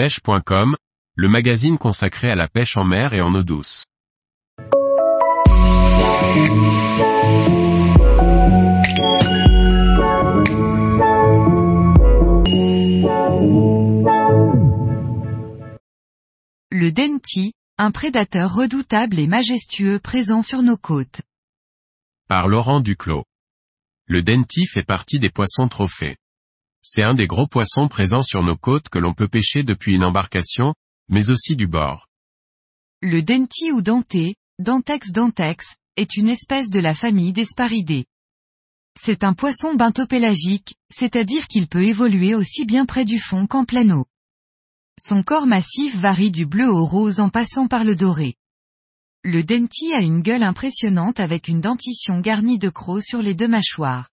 pêche.com, le magazine consacré à la pêche en mer et en eau douce. Le Denti, un prédateur redoutable et majestueux présent sur nos côtes. Par Laurent Duclos. Le Denti fait partie des poissons trophées. C'est un des gros poissons présents sur nos côtes que l'on peut pêcher depuis une embarcation, mais aussi du bord. Le Denti ou denté, Dentex dentex, est une espèce de la famille des sparidés. C'est un poisson bentopélagique, c'est-à-dire qu'il peut évoluer aussi bien près du fond qu'en pleine eau. Son corps massif varie du bleu au rose en passant par le doré. Le denti a une gueule impressionnante avec une dentition garnie de crocs sur les deux mâchoires.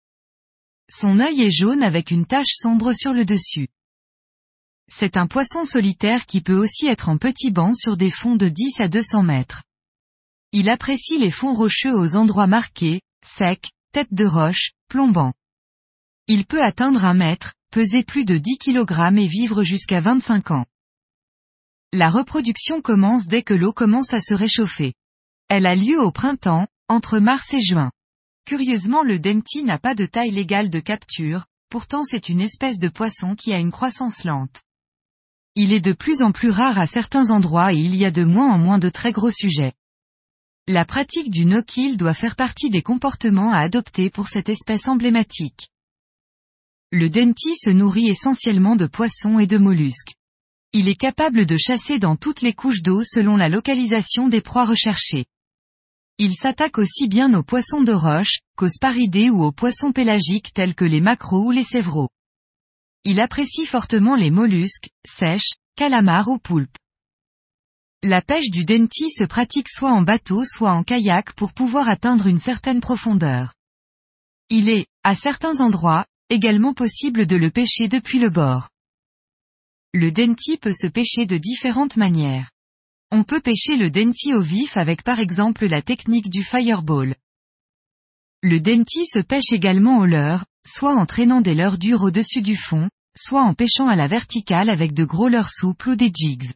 Son œil est jaune avec une tache sombre sur le dessus. C'est un poisson solitaire qui peut aussi être en petit banc sur des fonds de 10 à 200 mètres. Il apprécie les fonds rocheux aux endroits marqués, secs, tête de roche, plombant. Il peut atteindre un mètre, peser plus de 10 kg et vivre jusqu'à 25 ans. La reproduction commence dès que l'eau commence à se réchauffer. Elle a lieu au printemps, entre mars et juin. Curieusement le denti n'a pas de taille légale de capture, pourtant c'est une espèce de poisson qui a une croissance lente. Il est de plus en plus rare à certains endroits et il y a de moins en moins de très gros sujets. La pratique du no-kill doit faire partie des comportements à adopter pour cette espèce emblématique. Le denti se nourrit essentiellement de poissons et de mollusques. Il est capable de chasser dans toutes les couches d'eau selon la localisation des proies recherchées. Il s'attaque aussi bien aux poissons de roche, qu'aux sparidés ou aux poissons pélagiques tels que les maquereaux ou les sévraux. Il apprécie fortement les mollusques, sèches, calamars ou poulpes. La pêche du denti se pratique soit en bateau soit en kayak pour pouvoir atteindre une certaine profondeur. Il est, à certains endroits, également possible de le pêcher depuis le bord. Le denti peut se pêcher de différentes manières. On peut pêcher le denti au vif avec par exemple la technique du fireball. Le denti se pêche également au leurre, soit en traînant des leurres dures au-dessus du fond, soit en pêchant à la verticale avec de gros leurres souples ou des jigs.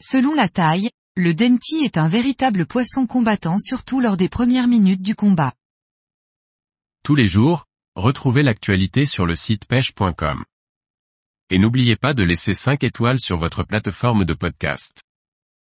Selon la taille, le denti est un véritable poisson combattant surtout lors des premières minutes du combat. Tous les jours, retrouvez l'actualité sur le site pêche.com. Et n'oubliez pas de laisser 5 étoiles sur votre plateforme de podcast.